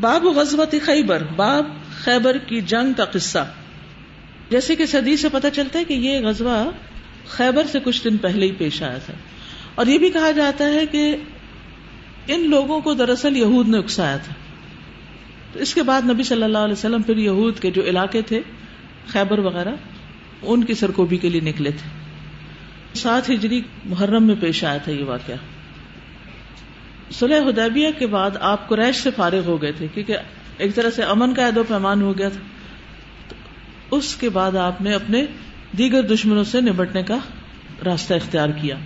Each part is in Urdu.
باب غزوت خیبر، باب خیبر کی جنگ کا قصہ۔ جیسے کہ صدی سے پتہ چلتا ہے کہ یہ غزوہ خیبر سے کچھ دن پہلے ہی پیش آیا تھا۔ اور یہ بھی کہا جاتا ہے کہ ان لوگوں کو دراصل یہود نے اکسایا تھا۔ تو اس کے بعد نبی صلی اللہ علیہ وسلم پھر یہود کے جو علاقے تھے، خیبر وغیرہ، ان کی سرکوبی کے لیے نکلے تھے۔ سات ہجری محرم میں پیش آیا تھا یہ واقعہ۔ سلح حدیبیہ کے بعد آپ قریش سے فارغ ہو گئے تھے، کیونکہ ایک طرح سے امن کا عہد و پیمان ہو گیا تھا۔ تو اس کے بعد آپ نے اپنے دیگر دشمنوں سے نبٹنے کا راستہ اختیار کیا۔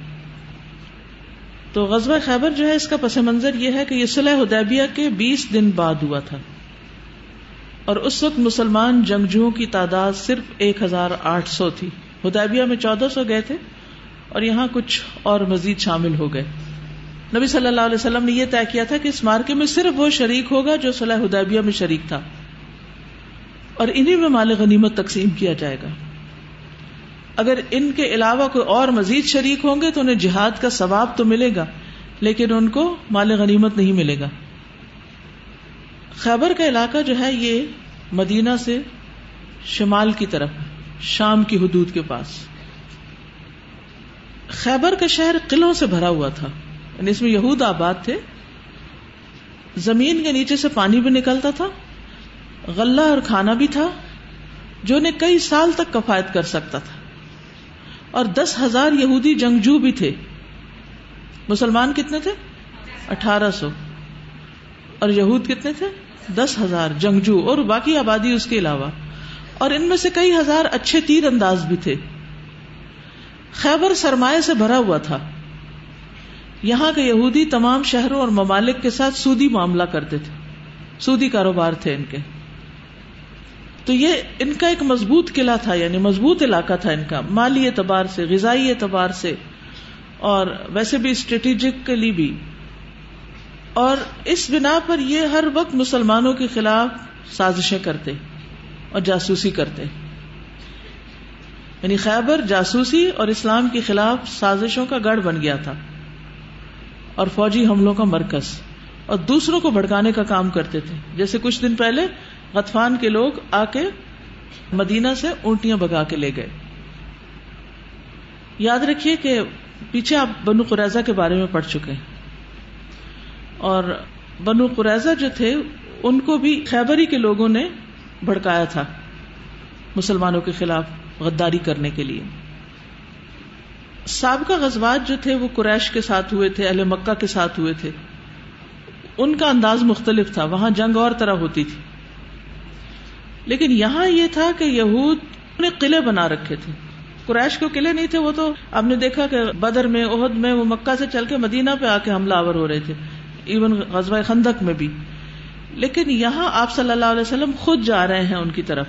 تو غزوہ خیبر جو ہے، اس کا پس منظر یہ ہے کہ یہ صلح حدیبیہ کے بیس دن بعد ہوا تھا۔ اور اس وقت مسلمان جنگجوؤں کی تعداد صرف ایک ہزار آٹھ سو تھی۔ ہدیبیہ میں چودہ سو گئے تھے اور یہاں کچھ اور مزید شامل ہو گئے۔ نبی صلی اللہ علیہ وسلم نے یہ طے کیا تھا کہ اس مارکے میں صرف وہ شریک ہوگا جو صلاح حدیبیہ میں شریک تھا۔ اور انہیں میں مال غنیمت تقسیم کیا جائے گا۔ اگر ان کے علاوہ کوئی اور مزید شریک ہوں گے تو انہیں جہاد کا ثواب تو ملے گا، لیکن ان کو مال غنیمت نہیں ملے گا۔ خیبر کا علاقہ جو ہے یہ مدینہ سے شمال کی طرف شام کی حدود کے پاس۔ خیبر کا شہر قلعوں سے بھرا ہوا تھا۔ یعنی اس میں یہود آباد تھے، زمین کے نیچے سے پانی بھی نکلتا تھا، غلہ اور کھانا بھی تھا، جو انہیں کئی سال تک کفایت کر سکتا تھا۔ اور دس ہزار یہودی جنگجو بھی تھے۔ مسلمان کتنے تھے؟ اٹھارہ سو۔ اور یہود کتنے تھے؟ دس ہزار جنگجو۔ اور باقی آبادی اس کے علاوہ۔ اور ان میں سے کئی ہزار اچھے تیر انداز بھی تھے۔ خیبر سرمایہ سے بھرا ہوا تھا۔ یہاں کے یہودی تمام شہروں اور ممالک کے ساتھ سودی معاملہ کرتے تھے۔ سودی کاروبار تھے ان کے۔ تو یہ ان کا ایک مضبوط قلعہ تھا یعنی مضبوط علاقہ تھا ان کا۔ مالی اعتبار سے، غذائی اعتبار سے، اور ویسے بھی اسٹریٹجکلی بھی۔ اور اس بنا پر یہ ہر وقت مسلمانوں کے خلاف سازشیں کرتے اور جاسوسی کرتے۔ یعنی خیبر جاسوسی اور اسلام کے خلاف سازشوں کا گڑھ بن گیا تھا۔ اور فوجی حملوں کا مرکز اور دوسروں کو بھڑکانے کا کام کرتے تھے۔ جیسے کچھ دن پہلے غطفان کے لوگ آ کے مدینہ سے اونٹیاں بگا کے لے گئے۔ یاد رکھیے کہ پیچھے آپ بنو قریضہ کے بارے میں پڑھ چکے اور بنو قریضہ جو تھے، ان کو بھی خیبری کے لوگوں نے بھڑکایا تھا مسلمانوں کے خلاف غداری کرنے کے لیے۔ سابقہ غزوات جو تھے وہ قریش کے ساتھ ہوئے تھے، اہل مکہ کے ساتھ ہوئے تھے۔ ان کا انداز مختلف تھا، وہاں جنگ اور طرح ہوتی تھی۔ لیکن یہاں یہ تھا کہ یہود نے قلعے بنا رکھے تھے۔ قریش کو قلعے نہیں تھے، وہ تو آپ نے دیکھا کہ بدر میں عہد میں، وہ مکہ سے چل کے مدینہ پہ آ کے حملہ آور ہو رہے تھے، ایون غزوہ خندق میں بھی۔ لیکن یہاں آپ صلی اللہ علیہ وسلم خود جا رہے ہیں ان کی طرف۔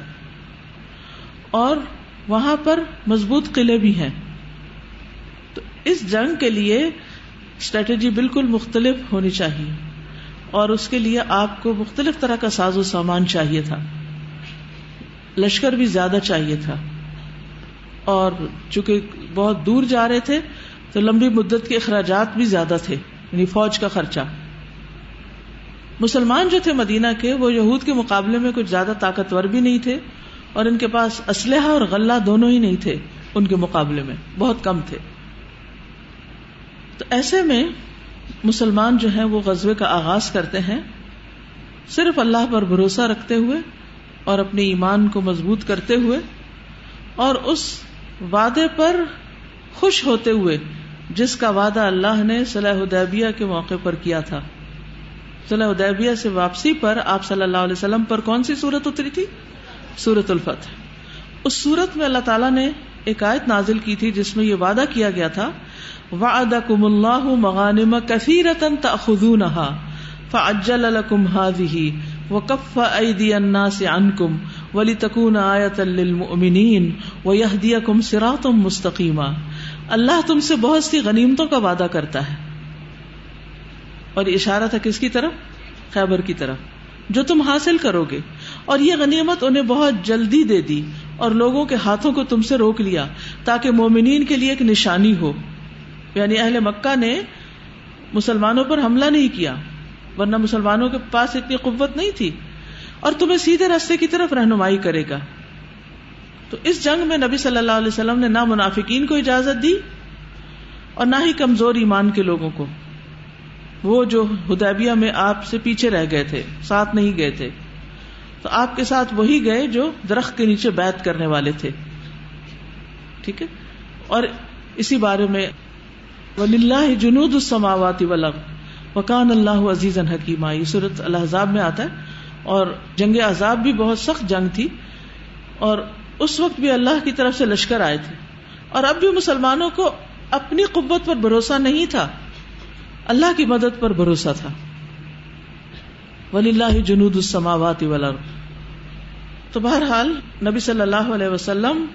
اور وہاں پر مضبوط قلعے بھی ہیں۔ اس جنگ کے لیے اسٹریٹجی بالکل مختلف ہونی چاہیے اور اس کے لیے آپ کو مختلف طرح کا ساز و سامان چاہیے تھا۔ لشکر بھی زیادہ چاہیے تھا۔ اور چونکہ بہت دور جا رہے تھے، تو لمبی مدت کے اخراجات بھی زیادہ تھے یعنی فوج کا خرچہ۔ مسلمان جو تھے مدینہ کے، وہ یہود کے مقابلے میں کچھ زیادہ طاقتور بھی نہیں تھے اور ان کے پاس اسلحہ اور غلہ دونوں ہی نہیں تھے ان کے مقابلے میں، بہت کم تھے۔ تو ایسے میں مسلمان جو ہیں وہ غزبے کا آغاز کرتے ہیں، صرف اللہ پر بھروسہ رکھتے ہوئے اور اپنے ایمان کو مضبوط کرتے ہوئے اور اس وعدے پر خوش ہوتے ہوئے جس کا وعدہ اللہ نے صلاح ادیبیہ کے موقع پر کیا تھا۔ صلاح ادیبیہ سے واپسی پر آپ صلی اللہ علیہ وسلم پر کون سی صورت اتری تھی؟ سورت الفتح۔ اس صورت میں اللہ تعالیٰ نے ایک آیت نازل کی تھی جس میں یہ وعدہ کیا گیا تھا وعدکم اللہ مغانم کثیرتا تأخذونہا فعجل لکم هذه وکف ایدی الناس عنکم ولتکون آیتا للمؤمنین ویہدیکم صراطا مستقیما اللہ تم سے بہت سی غنیمتوں کا وعدہ کرتا ہے اور اشارہ تھا کس کی طرف؟ خیبر کی طرف جو تم حاصل کرو گے اور یہ غنیمت انہیں بہت جلدی دے دی اور لوگوں کے ہاتھوں کو تم سے روک لیا تاکہ مومنین کے لیے ایک نشانی ہو یعنی اہل مکہ نے مسلمانوں پر حملہ نہیں کیا، ورنہ مسلمانوں کے پاس اتنی قوت نہیں تھی۔ اور تمہیں سیدھے راستے کی طرف رہنمائی کرے گا۔ تو اس جنگ میں نبی صلی اللہ علیہ وسلم نے نہ منافقین کو اجازت دی اور نہ ہی کمزور ایمان کے لوگوں کو۔ وہ جو ہدیبیہ میں آپ سے پیچھے رہ گئے تھے، ساتھ نہیں گئے تھے۔ تو آپ کے ساتھ وہی گئے جو درخت کے نیچے بیت کرنے والے تھے۔ ٹھیک ہے؟ اور اسی بارے میں ولی اللہ جنود السماواتی ولغ وکان اللہ عزیز حکیم یہ صورت الحضاب میں آتا ہے اور جنگ عذاب بھی بہت سخت جنگ تھی اور اس وقت بھی اللہ کی طرف سے لشکر آئے تھے اور اب بھی مسلمانوں کو اپنی قوت پر بھروسہ نہیں تھا، اللہ کی مدد پر بھروسہ تھا۔ ولی اللہ جنود السماوات والارض۔ تو بہرحال نبی صلی اللہ علیہ وسلم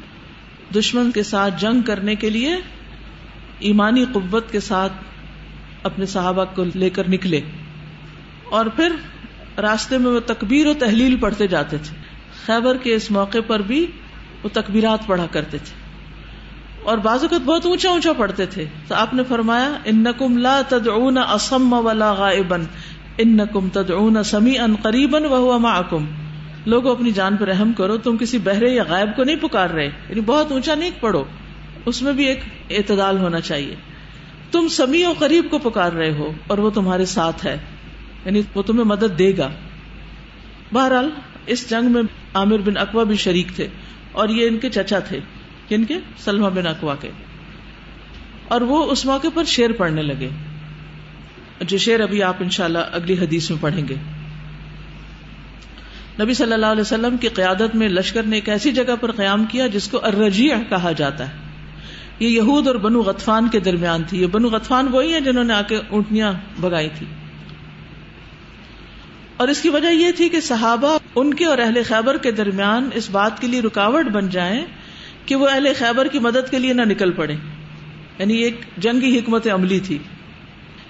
دشمن کے ساتھ جنگ کرنے کے لیے ایمانی قوت کے ساتھ اپنے صحابہ کو لے کر نکلے۔ اور پھر راستے میں وہ تکبیر و تحلیل پڑھتے جاتے تھے۔ خیبر کے اس موقع پر بھی وہ تکبیرات پڑھا کرتے تھے۔ اور بعض اوقات بہت اونچا اونچا پڑھتے تھے۔ تو آپ نے فرمایا ان نقم لا تدعون اسم ولا غائبا ان نقم تدعون سمی ان قریبا وہ معکم۔ لوگوں اپنی جان پر رحم کرو، تم کسی بہرے یا غائب کو نہیں پکار رہے۔ یعنی بہت اونچا نہیں پڑھو۔ اس میں بھی ایک اعتدال ہونا چاہیے۔ تم سمی و قریب کو پکار رہے ہو اور وہ تمہارے ساتھ ہے۔ یعنی وہ تمہیں مدد دے گا۔ بہرحال، اس جنگ میں عامر بن اقوا بھی شریک تھے اور یہ ان کے چچا تھے۔ کن کے؟ سلما بن اقوا کے۔ اور وہ اس موقع پر شیر پڑھنے لگے۔ جو شیر ابھی آپ انشاءاللہ اگلی حدیث میں پڑھیں گے۔ نبی صلی اللہ علیہ وسلم کی قیادت میں لشکر نے ایک ایسی جگہ پر قیام کیا جس کو ارجیع کہا جاتا ہے۔ یہ یہود اور بنو غطفان کے درمیان تھی۔ یہ بنو غطفان وہی ہیں جنہوں نے آ کے اونٹنیاں بگائی تھی۔ اور اس کی وجہ یہ تھی کہ صحابہ ان کے اور اہل خیبر کے درمیان اس بات کے لیے رکاوٹ بن جائیں کہ وہ اہل خیبر کی مدد کے لیے نہ نکل پڑے۔ یعنی ایک جنگی حکمت عملی تھی۔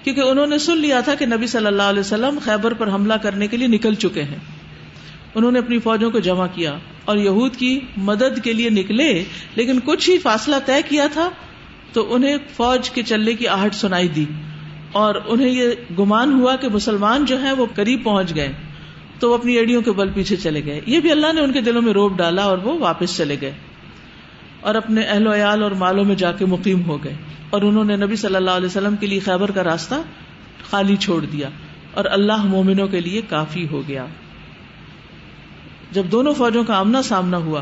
کیونکہ انہوں نے سن لیا تھا کہ نبی صلی اللہ علیہ وسلم خیبر پر حملہ کرنے کے لیے نکل چکے ہیں۔ انہوں نے اپنی فوجوں کو جمع کیا اور یہود کی مدد کے لیے نکلے، لیکن کچھ ہی فاصلہ طے کیا تھا تو انہیں فوج کے چلنے کی آہٹ سنائی دی اور انہیں یہ گمان ہوا کہ مسلمان جو ہیں وہ قریب پہنچ گئے تو وہ اپنی ایڑیوں کے بل پیچھے چلے گئے۔ یہ بھی اللہ نے ان کے دلوں میں روپ ڈالا اور وہ واپس چلے گئے اور اپنے اہل و عیال اور مالوں میں جا کے مقیم ہو گئے اور انہوں نے نبی صلی اللہ علیہ وسلم کے لیے خیبر کا راستہ خالی چھوڑ دیا اور اللہ مومنوں کے لیے کافی ہو گیا۔ جب دونوں فوجوں کا آمنا سامنا ہوا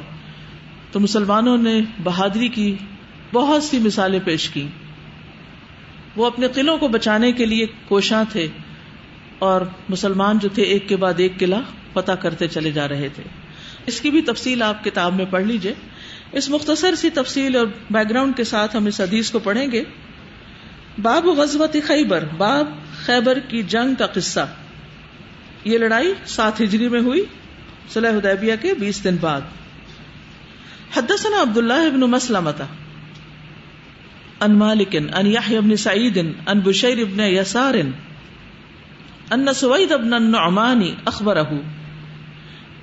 تو مسلمانوں نے بہادری کی بہت سی مثالیں پیش کی۔ وہ اپنے قلعوں کو بچانے کے لیے کوشاں تھے اور مسلمان جو تھے ایک کے بعد ایک قلعہ پتہ کرتے چلے جا رہے تھے۔ اس کی بھی تفصیل آپ کتاب میں پڑھ لیجیے اس مختصر سی تفصیل اور بیک گراؤنڈ کے ساتھ ہم اس حدیث کو پڑھیں گے۔ باب غزوت خیبر، باب خیبر کی جنگ کا قصہ۔ یہ لڑائی سات ہجری میں ہوئی۔ صلح حدیبیہ کے بیس دن بعد۔ حدثنا عبداللہ ابن مسلمتا ان مالک ان یحیی ابن سعید ان بشیر ابن یسار ان سوید ابن النعمان اخبرہ۔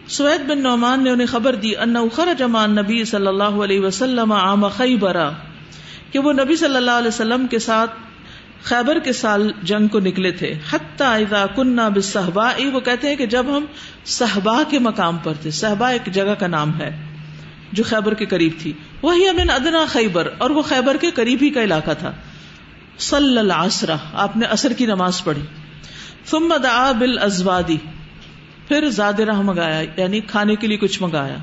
سوید بن نعمان نے انہیں خبر دی ان خرج مع نبی صلی اللہ علیہ وسلم عام خیبر کہ وہ نبی صلی اللہ علیہ وسلم کے ساتھ خیبر کے سال جنگ کو نکلے تھے۔ حتی اذا کننا بالصحباء، وہ کہتے ہیں کہ جب ہم صحبا کے مقام پر تھے۔ صحبا ایک جگہ کا نام ہے جو خیبر کے قریب تھی۔ وہی امن ادنا خیبر اور وہ خیبر کے قریب ہی کا علاقہ تھا۔ صلی العصر، آپ نے اثر کی نماز پڑھی۔ ثم دعا بالازوادی پھر زاد راہ منگایا یعنی کھانے کے لیے کچھ منگایا۔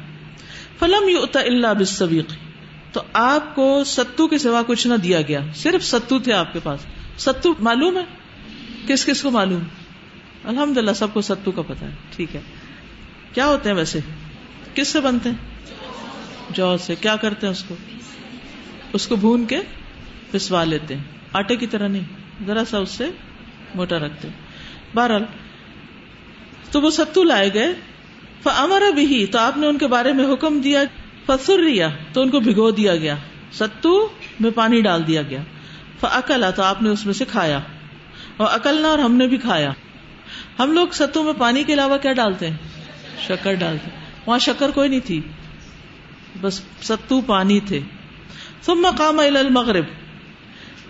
فلم یؤتا الا بالسویق تو آپ کو ستو کے سوا کچھ نہ دیا گیا۔ صرف ستو تھے آپ کے پاس۔ ستو معلوم ہے؟ کس کس کو معلوم؟ الحمد للہ سب کو ستو کا پتا ہے۔ ٹھیک ہے۔ کیا ہوتے ہیں ویسے؟ کس سے بنتے ہیں؟ جو سے۔ کیا کرتے ہیں اس کو؟ اس کو بھون کے پسوا لیتے ہیں۔ آٹے کی طرح نہیں، ذرا سا اس سے موٹا رکھتے بہرحال، تو وہ ستو لائے گئے۔ امر بھی تو آپ نے ان کے بارے میں حکم دیا۔ فسر ریا تو ان کو بھگو دیا گیا۔ ستو میں پانی ڈال دیا گیا۔ فکلا تو آپ نے اس میں سے کھایا۔ اور اکلنا اور ہم نے بھی کھایا۔ ہم لوگ ستو میں پانی کے علاوہ کیا ڈالتے ہیں؟ شکر ڈالتے وہاں شکر کوئی نہیں تھی۔ بس ستو پانی تھے۔ ثم مقام المغرب۔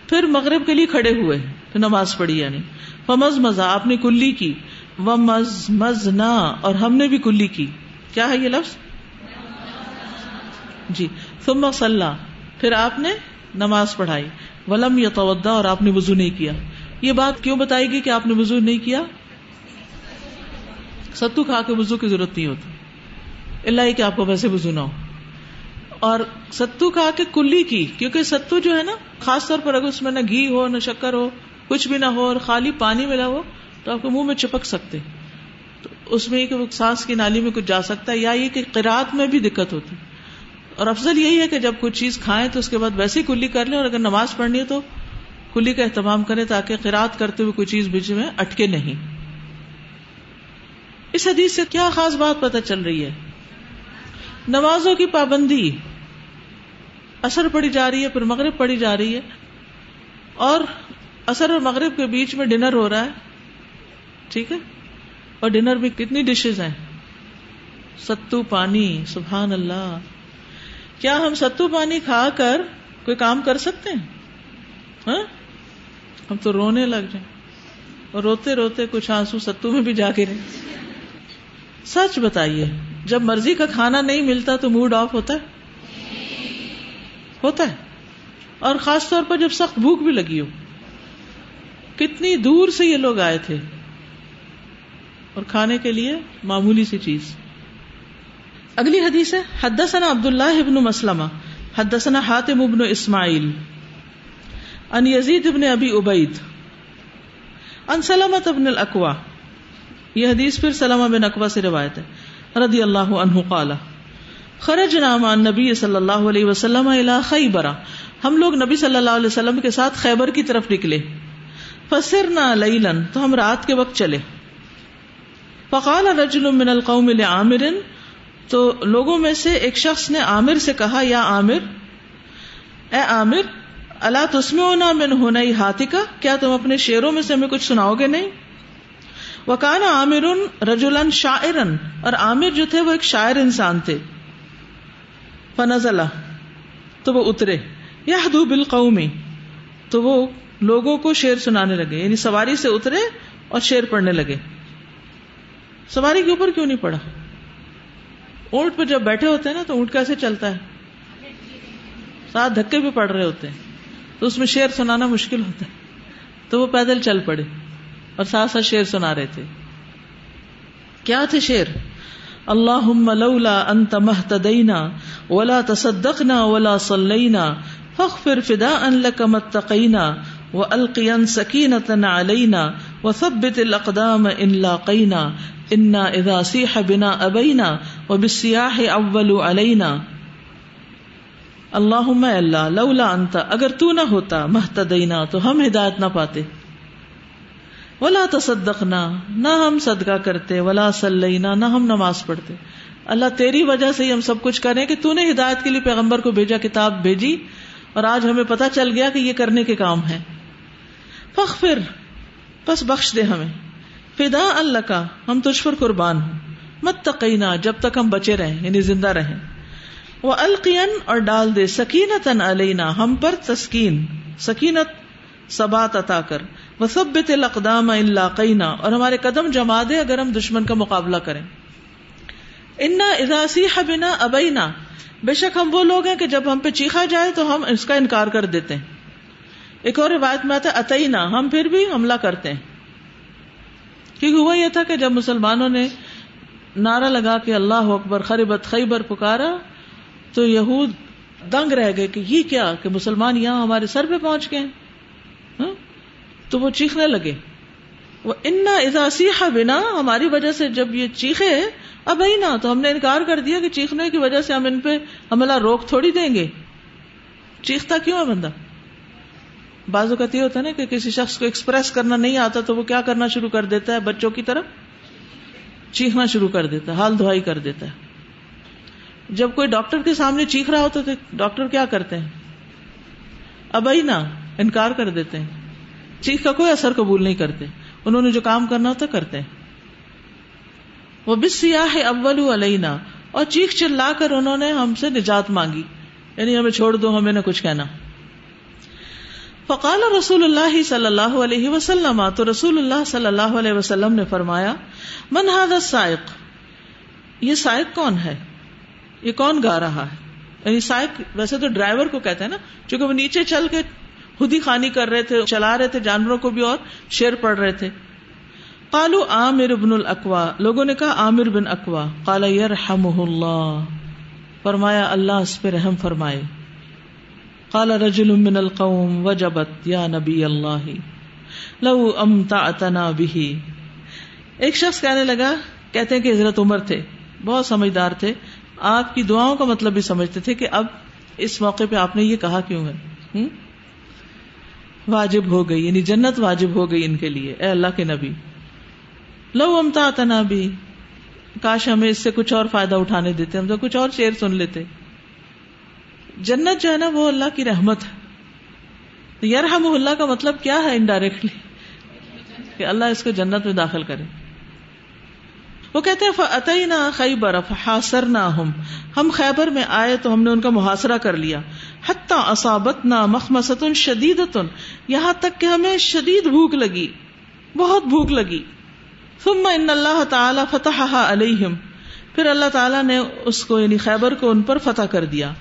پھر مغرب کے لیے کھڑے ہوئے پھر نماز پڑھی یعنی۔ فمز مزہ آپ نے کلی کی۔ و مز مز نہ اور ہم نے بھی کلی کی۔ کیا ہے یہ لفظ؟ جی۔ ثم صلاح پھر آپ نے نماز پڑھائی۔ ولم یا اور آپ نے وضو نہیں کیا۔ یہ بات کیوں بتائے گی کہ آپ نے وضو نہیں کیا؟ ستو کھا کے وضو کی ضرورت نہیں ہوتی۔ اللہ کہ آپ کو ویسے وضو نہ ہو۔ اور ستو کھا کے کلی کی، کیونکہ ستو جو ہے نا، خاص طور پر اگر اس میں نہ گھی ہو، نہ شکر ہو، کچھ بھی نہ ہو اور خالی پانی ملا ہو، تو آپ کے منہ میں چپک سکتے۔ تو اس میں کہ وہ سانس کی نالی میں کچھ جا سکتا ہے، یا یہ کہ قرآت میں بھی دقت ہوتی۔ اور افضل یہی ہے کہ جب کوئی چیز کھائیں تو اس کے بعد ویسے ہی کلی کر لیں، اور اگر نماز پڑھنی ہے تو کلی کا اہتمام کریں تاکہ قرآت کرتے ہوئے کوئی چیز بیچ میں اٹکے نہیں۔ اس حدیث سے کیا خاص بات پتہ چل رہی ہے؟ نمازوں کی پابندی اثر پڑی جا رہی ہے، پھر مغرب پڑی جا رہی ہے، اور اثر اور مغرب کے بیچ میں ڈنر ہو رہا ہے، ٹھیک ہے؟ اور ڈنر میں کتنی ڈشز ہیں؟ ستو پانی، سبحان اللہ۔ کیا ہم ستو پانی کھا کر کوئی کام کر سکتے ہیں؟ ہاں؟ ہم تو رونے لگ جائیں۔ اور روتے روتے کچھ آنسو ستو میں بھی جا کے رہے سچ بتائیے، جب مرضی کا کھانا نہیں ملتا تو موڈ آف ہوتا ہے؟ ہوتا ہے۔ اور خاص طور پر جب سخت بھوک بھی لگی ہو۔ کتنی دور سے یہ لوگ آئے تھے۔ اور کھانے کے لیے معمولی سی چیز۔ اگلی حدیث ہے، حدثنا عبد اللہ ابن مسلمہ، حدثنا حاتم ابن اسماعیل ان یزید ابن ابی عبید ان سلمت ابن الاقوا یہ حدیث پھر سلمہ بن اقوا سے روایت ہے۔ رضی اللہ عنہ قال خرج نام نبی صلی اللہ علیہ وسلم خیبر ہم لوگ نبی صلی اللہ علیہ وسلم کے ساتھ خیبر کی طرف نکلے۔ فسرنا لیلن تو ہم رات کے وقت چلے۔ فقال رجل من القوم لعامر، تو لوگوں میں سے ایک شخص نے عامر سے کہا، یا عامر، اے عامر اللہ تسمعنا من ہنئی ہاتھی کا کیا تم اپنے شیروں میں سے ہمیں کچھ سناؤ گے نہیں؟ وکان عامر رجولن شاعرن، اور عامر جو تھے وہ ایک شاعر انسان تھے۔ فنزلہ، تو وہ اترے۔ یا حدو بالقومی تو وہ لوگوں کو شیر سنانے لگے۔ یعنی سواری سے اترے اور شیر پڑھنے لگے۔ سواری کے اوپر کیوں نہیں پڑا اونٹ پہ جب بیٹھے ہوتے ہیں نا تو اونٹ کیسے چلتا ہے؟ ساتھ دھکے بھی پڑ رہے ہوتے ہیں۔ تو اس میں شیر سنانا مشکل ہوتا ہے۔ تو وہ پیدل چل پڑے۔ اور ساتھ ساتھ شیر سنا رہے تھے۔ کیا تھے شیر اللہ لولا انت مہتدینا ولا تصدقنا ولا صلینا فاغفر فداء لك متقینا والقيا سكينة علينا وثبت الاقدام ان لاقينا انا اذا سيح بنا ابينا وبالسياح اول علينا اللهم اللہ، لولا انت، اگر تو نہ ہوتا مہتدینا تو ہم ہدایت نہ پاتے۔ ولا تصدقنا، نہ ہم صدقہ کرتے، ولا سلینا نہ ہم نماز پڑھتے۔ اللہ تیری وجہ سے ہی ہم سب کچھ کریں کہ تو نے ہدایت کے لیے پیغمبر کو بھیجا، کتاب بھیجی، اور آج ہمیں پتا چل گیا کہ یہ کرنے کے کام ہے فخر بس بخش دے ہمیں۔ فدا اللہ کا ہم تجھ پر قربان ہوں۔ مت تقینا جب تک ہم بچے رہیں یعنی زندہ رہیں۔ وہ القین اور ڈال دے سکینت علینا، ہم پر تسکین، سکینت سبات عطا کر۔ وسبت الاقدام ان لاقینا اور ہمارے قدم جما دے اگر ہم دشمن کا مقابلہ کریں۔ انا اداسی حبنا ابینا بے شک ہم وہ لوگ ہیں کہ جب ہم پہ چیخا جائے تو ہم اس کا انکار کر دیتے ہیں۔ ایک اور روایت میں آتا ہے اتینا ہم پھر بھی حملہ کرتے ہیں۔ کیونکہ ہوا یہ تھا کہ جب مسلمانوں نے نعرہ لگا کے اللہ اکبر خریبت خیبر پکارا، تو یہود دنگ رہ گئے کہ یہ کیا، کہ مسلمان یہاں ہمارے سر پہ پہنچ گئے تو وہ چیخنے لگے۔ وہ انا اضاسی بنا، ہماری وجہ سے جب یہ چیخے اب ہی نا تو ہم نے انکار کر دیا کہ چیخنے کی وجہ سے ہم ان پہ حملہ روک تھوڑی دیں گے۔ چیختا کیوں ہے بندہ؟ بازو کا یہ ہوتا ہے نا کہ کسی شخص کو ایکسپریس کرنا نہیں آتا تو وہ کیا کرنا شروع کر دیتا ہے؟ بچوں کی طرف چیخنا شروع کر دیتا ہے ہال دھوائی کر دیتا ہے۔ جب کوئی ڈاکٹر کے سامنے چیخ رہا ہوتا تو ڈاکٹر کیا کرتے ہیں؟ اب نا انکار کر دیتے ہیں۔ چیخ کا کوئی اثر قبول نہیں کرتے۔ انہوں نے جو کام کرنا ہوتا کرتے وہ بس سیاح اول علینا۔ اور چیخ چلا کر انہوں نے ہم سے نجات مانگی۔ یعنی ہمیں چھوڑ دو، ہمیں نہ کچھ کہنا۔ فقال رسول اللہ صلی اللہ علیہ وسلم۔ تو رسول اللہ صلی اللہ علیہ وسلم نے فرمایا، من هذا السائق؟ یہ سائق کون ہے؟ یہ کون گا رہا ہے؟ یعنی سائق ویسے تو ڈرائیور کو کہتے ہیں نا، چونکہ وہ نیچے چل کے خود ہی خانی کر رہے تھے، چلا رہے تھے جانوروں کو بھی اور شیر پڑ رہے تھے۔ کالو عامر بن الاقوا لوگوں نے کہا عامر بن اقوا کالا یرحمہ اللہ فرمایا اللہ اس پہ رحم فرمائے۔ قال رجل من القوم وجبت یا نبی اللہ۔ لو امتعتنا به ایک شخص کہنے لگا، کہتے ہیں کہ حضرت عمر تھے، بہت سمجھدار تھے۔ آپ کی دعاؤں کا مطلب بھی سمجھتے تھے کہ اب اس موقع پہ آپ نے یہ کہا کیوں ہے؟ واجب ہو گئی یعنی جنت واجب ہو گئی ان کے لیے، اے اللہ کے نبی۔ لو امتا تنا بھی کاش ہمیں اس سے کچھ اور فائدہ اٹھانے دیتے، ہم تو کچھ اور شیر سن لیتے۔ جنت جو ہے نا، وہ اللہ کی رحمت ہے۔ یرحم اللہ کا مطلب کیا ہے انڈائریکٹلی کہ اللہ اس کو جنت میں داخل کرے۔ وہ کہتے ہیں نہ خیبر حاصر نہ ہم خیبر میں آئے تو ہم نے ان کا محاصرہ کر لیا۔ حتیٰ اصابت نہ مخمست شدید یہاں تک کہ ہمیں شدید بھوک لگی، بہت بھوک لگی۔ ثم ان اللہ تعالی فتح علیہم، پھر اللہ تعالیٰ نے اس کو یعنی خیبر کو ان پر فتح کر دیا۔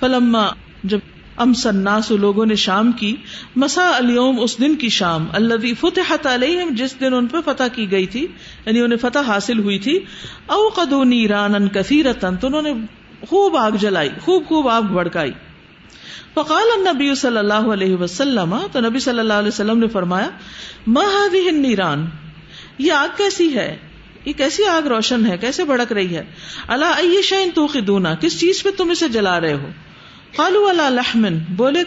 فلما جب ام سناس لوگوں نے شام کی مسا اليوم، اس دن کی شام اللہ فتحت علیہم، جس دن ان پہ فتح کی گئی تھی یعنی انہیں فتح حاصل ہوئی تھی او قدو نیران کثیرتن تو انہوں نے خوب آگ جلائی، خوب خوب آگ بڑکائی فقال النبی صلی اللہ علیہ وسلم، تو نبی صلی اللہ علیہ وسلم نے فرمایا، ما هذه النيران یہ آگ کیسی ہے؟ یہ کیسی آگ روشن ہے؟ کیسے بڑک رہی ہے؟ اللہ ائی شین تو کس چیز پہ تم اسے جلا رہے ہو؟ کالو اللہ لحمن بولے،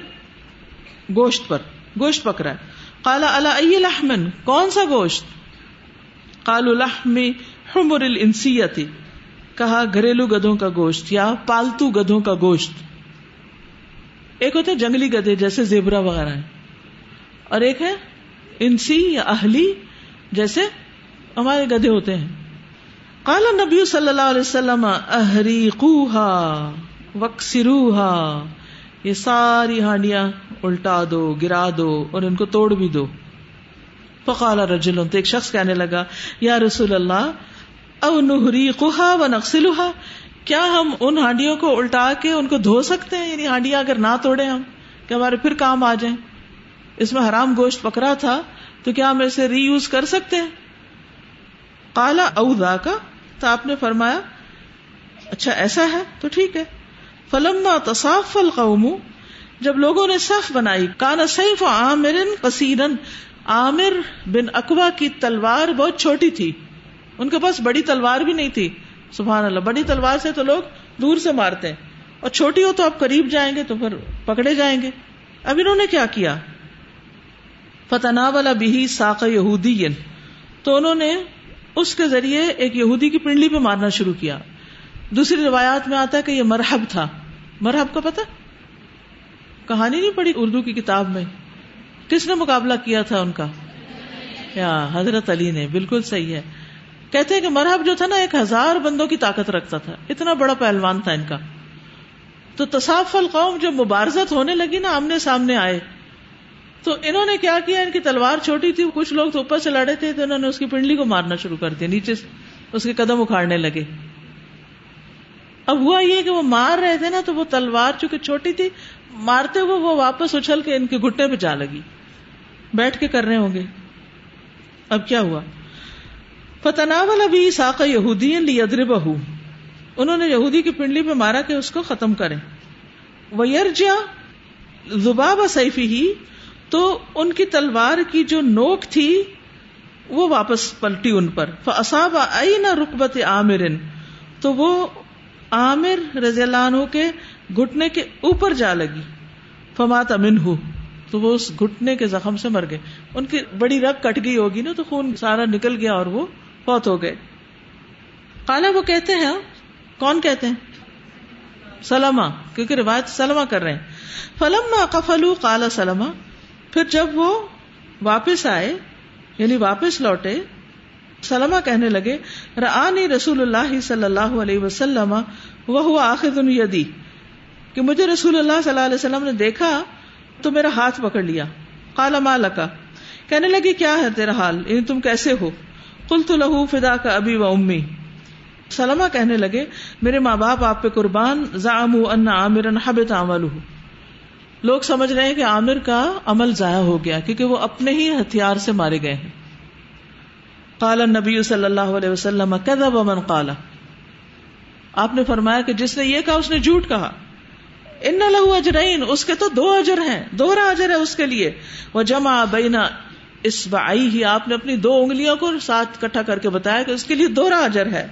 گوشت پر، گوشت پکڑا ہے۔ کالا اللہ ائی لحمن کون سا گوشت؟ کالو لحمی حمر الانسیتی کہا، گھریلو گدھوں کا گوشت یا پالتو گدھوں کا گوشت ایک ہوتے جنگلی گدھے جیسے زیبرا وغیرہ اور ایک ہے انسی یا اہلی جیسے ہمارے گدھے ہوتے ہیں۔ کالا نبی صلی اللہ علیہ وسلم اہری کوہا وکسروہا، یہ ساری ہانڈیاں الٹا دو، گرا دو اور ان کو توڑ بھی دو۔ فقال رجل، تو ایک شخص کہنے لگا، یا رسول اللہ او نہری کوہا و نقصلوہا کیا ہم ان ہانڈیوں کو الٹا کے ان کو دھو سکتے ہیں؟ یعنی ہانڈیاں اگر نہ توڑے ہم، کہ ہمارے پھر کام آ جائیں۔ اس میں حرام گوشت پکڑا تھا، تو کیا ہم اسے ری یوز کر سکتے ہیں؟ کالا اودا کا تو آپ نے فرمایا اچھا ایسا ہے تو ٹھیک ہے۔ فلما تصاف القوم، جب لوگوں نے صف بنائی کانا سیف عامر قصیرن، عامر بن اکوا کی تلوار بہت چھوٹی تھی۔ ان کے پاس بڑی تلوار بھی نہیں تھی۔ سبحان اللہ، بڑی تلوار سے تو لوگ دور سے مارتے ہیں۔ اور چھوٹی ہو تو آپ قریب جائیں گے تو پھر پکڑے جائیں گے۔ اب انہوں نے کیا کیا؟ فتنا والا بھی ساق یہودی تو انہوں نے اس کے ذریعے ایک یہودی کی پنڈلی پہ مارنا شروع کیا۔ دوسری روایات میں آتا ہے کہ یہ مرحب تھا۔ مرحب کا پتا کہانی نہیں پڑی اردو کی کتاب میں؟ کس نے مقابلہ کیا تھا ان کا؟ یا حضرت علی نے، بالکل صحیح ہے۔ کہتے ہیں کہ مرحب جو تھا نا، ایک ہزار بندوں کی طاقت رکھتا تھا۔ اتنا بڑا پہلوان تھا ان کا۔ تو تصاف القوم جو مبارزت ہونے لگی نا، آمنے سامنے آئے۔ تو انہوں نے کیا کیا؟ ان کی تلوار چھوٹی تھی۔ کچھ لوگ تو اوپر سے لڑے تھے، تو انہوں نے اس کی پنڈلی کو مارنا شروع کر دیا، نیچے اس کے قدم اکھاڑنے لگے۔ اب ہوا یہ کہ وہ مار رہے تھے نا، تو وہ تلوار چونکہ چھوٹی تھی، مارتے ہوئے وہ واپس اچھل کے ان کے گٹے پہ جا لگی۔ بیٹھ کے کر رہے ہوں گے۔ اب کیا ہوا؟ فتنا والا بھی ساق یہودی ادر بہو انہوں نے یہودی کی پنڈلی پہ مارا کہ اس کو ختم کرے وہ زباب سیفی ہی تو ان کی تلوار کی جو نوک تھی، وہ واپس پلٹی ان پر۔ فصاب آئی نہ رقبت عامر۔ تو وہ عامر رضی اللہ عنہ کے گھٹنے کے اوپر جا لگی۔ فمات امن ہو تو وہ اس گھٹنے کے زخم سے مر گئے۔ ان کی بڑی رگ کٹ گئی ہوگی نا تو خون سارا نکل گیا اور وہ بہت ہو گئے۔ کالا وہ کہتے ہیں، کون کہتے ہیں؟ سلما کیونکہ روایت سلما کر رہے ہیں۔ فلم کفلو کالا سلما پھر جب وہ واپس آئے یعنی واپس لوٹے سلما کہنے لگے، رآنی رسول اللہ صلی اللہ علیہ وسلم وہ ہوا آخر یدی۔ کہ مجھے رسول اللہ صلی اللہ علیہ وسلم نے دیکھا، تو میرا ہاتھ پکڑ لیا۔ کالا مال کا کہنے لگی کیا ہے تیرا حال؟ یعنی تم کیسے ہو؟ کل تو لہو فدا کا ابھی و امی سلما کہنے لگے، میرے ماں باپ آپ پہ قربان زام ان عامر حبت عمل لوگ سمجھ رہے ہیں کہ عامر کا عمل ضائع ہو گیا کیونکہ وہ اپنے ہی ہتھیار سے مارے گئے ہیں۔ کالا نبی صلی اللہ علیہ وسلم کدب امن کالا آپ نے فرمایا کہ جس نے یہ کہا، اس نے جھوٹ کہا۔ ان لہو اجرین اس کے تو دو اجر ہیں، دوہرا اجر ہے اس کے لیے۔ وہ جمع بینا اس بائی ہی آپ نے اپنی دو انگلیوں کو ساتھ کٹھا کر کے بتایا کہ اس کے لیے دوہرا اجر ہے۔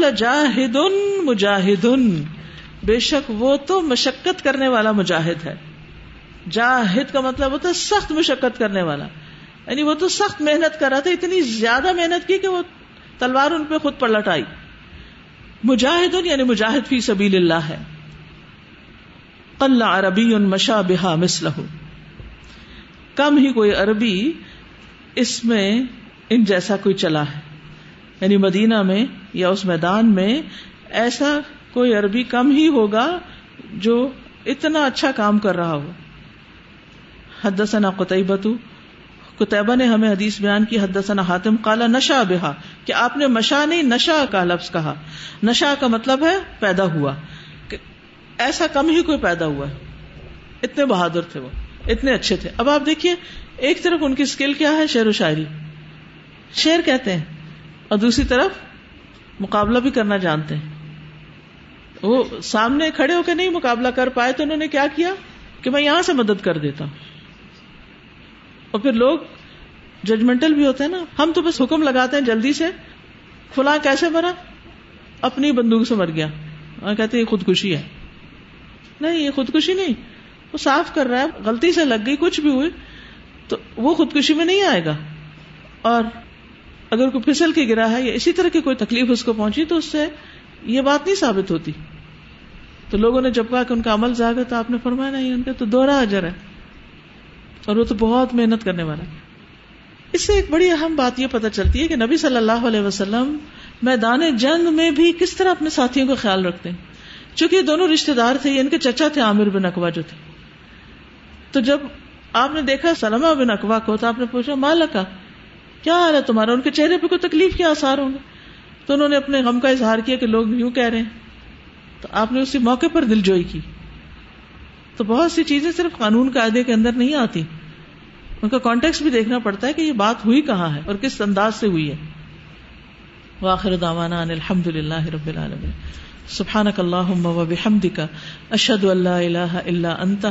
لجاہد مجاہد بے شک وہ تو مشقت کرنے والا مجاہد ہے۔ جاہد کا مطلب ہوتا ہے سخت مشقت کرنے والا۔ یعنی وہ تو سخت محنت کر رہا تھا، اتنی زیادہ محنت کی کہ وہ تلوار ان پہ خود پلٹ آئی مجاہد یعنی مجاہد فی سبیل اللہ ہے۔ عربی ان مشا بحا مسلح کم ہی کوئی عربی اس میں ان جیسا کوئی چلا ہے۔ یعنی مدینہ میں یا اس میدان میں ایسا کوئی عربی کم ہی ہوگا جو اتنا اچھا کام کر رہا ہو۔ حدثنا قطعبت کتبہ نے ہمیں حدیث بیان کی، حدثنا حاتم کالا نشا بہا، کہ آپ نے مشا نہیں، نشا کا لفظ کہا۔ نشا کا مطلب ہے پیدا ہوا ایسا کم ہی کوئی پیدا ہوا ہے۔ اتنے بہادر تھے وہ۔ اتنے اچھے تھے۔ اب آپ دیکھیے، ایک طرف ان کی اسکل کیا ہے؟ شعر و شاعری۔ شعر کہتے ہیں۔ اور دوسری طرف مقابلہ بھی کرنا جانتے ہیں۔ وہ سامنے کھڑے ہو کے نہیں مقابلہ کر پائے تو انہوں نے کیا کیا؟ کہ میں یہاں سے مدد کر دیتا۔ ہوں اور پھر لوگ ججمنٹل بھی ہوتے ہیں نا۔ ہم تو بس حکم لگاتے ہیں جلدی سے، فلاں کیسے مرا؟ اپنی بندوق سے مر گیا۔ کہتے یہ خودکشی ہے۔ نہیں، یہ خودکشی نہیں۔ وہ صاف کر رہا ہے، غلطی سے لگ گئی، کچھ بھی ہوئی، تو وہ خودکشی میں نہیں آئے گا۔ اور اگر کوئی پھسل کے گرا ہے یا اسی طرح کی کوئی تکلیف اس کو پہنچی، تو اس سے یہ بات نہیں ثابت ہوتی۔ تو لوگوں نے جب کہا کہ ان کا عمل زیادہ تو آپ نے فرمایا نہیں، ان کا تو دوہرا اجر ہے۔ اور وہ تو بہت محنت کرنے والا ہے۔ اس سے ایک بڑی اہم بات یہ پتہ چلتی ہے کہ نبی صلی اللہ علیہ وسلم میدان جنگ میں بھی کس طرح اپنے ساتھیوں کا خیال رکھتے ہیں؟ چونکہ یہ دونوں رشتے دار تھے، ان کے چچا تھے، عامر بن اقوا جو تھے۔ تو جب آپ نے دیکھا سلما بن اقوا کو تو آپ نے پوچھا مالا کا کیا حال ہے تمہارا؟ ان کے چہرے پہ کوئی تکلیف کے آسار ہوں گے؟ تو انہوں نے اپنے غم کا اظہار کیا کہ لوگ یوں کہہ رہے ہیں۔ تو آپ نے اسی موقع پر دل جوئی کی۔ تو بہت سی چیزیں صرف قانون قاعدے کے اندر نہیں آتی۔ ان کا کانٹیکس بھی دیکھنا پڑتا ہے کہ یہ بات ہوئی کہاں ہے اور کس انداز سے ہوئی ہے۔ واخر دعوانا ان الحمد للہ رب العالمین۔ سبحانک اللہم و بحمدک، اشہد ان لا الہ الا انت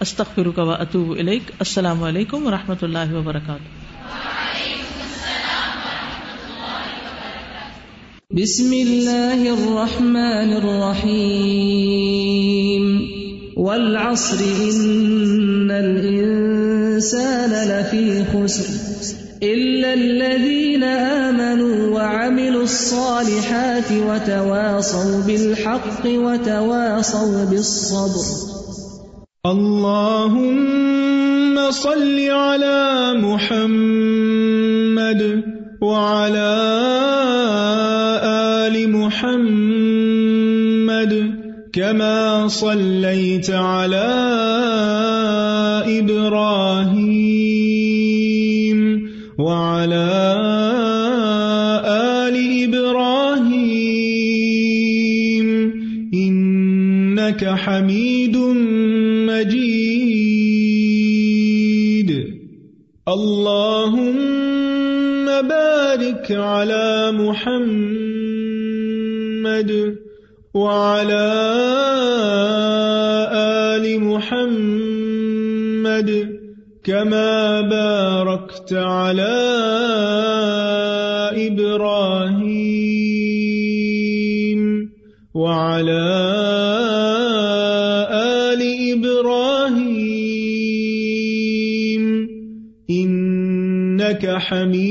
استغفرک و اتوب الیک۔ السلام علیکم و رحمۃ اللہ وبرکاتہ۔ بسم اللہ الرحمن الرحیم۔ والعصر ان الانسان لفی خسر۔ إلا الذين آمنوا وعملوا الصالحات وتواصوا بالحق وتواصوا بالصبر۔ اللهم صل على محمد وعلى آل محمد كما صليت على إبراهيم وعلى آل إبراهيم إنك حميد مجيد مجيد. اللهم بارك على محمد وعلى آل محمد كما باركت على حميد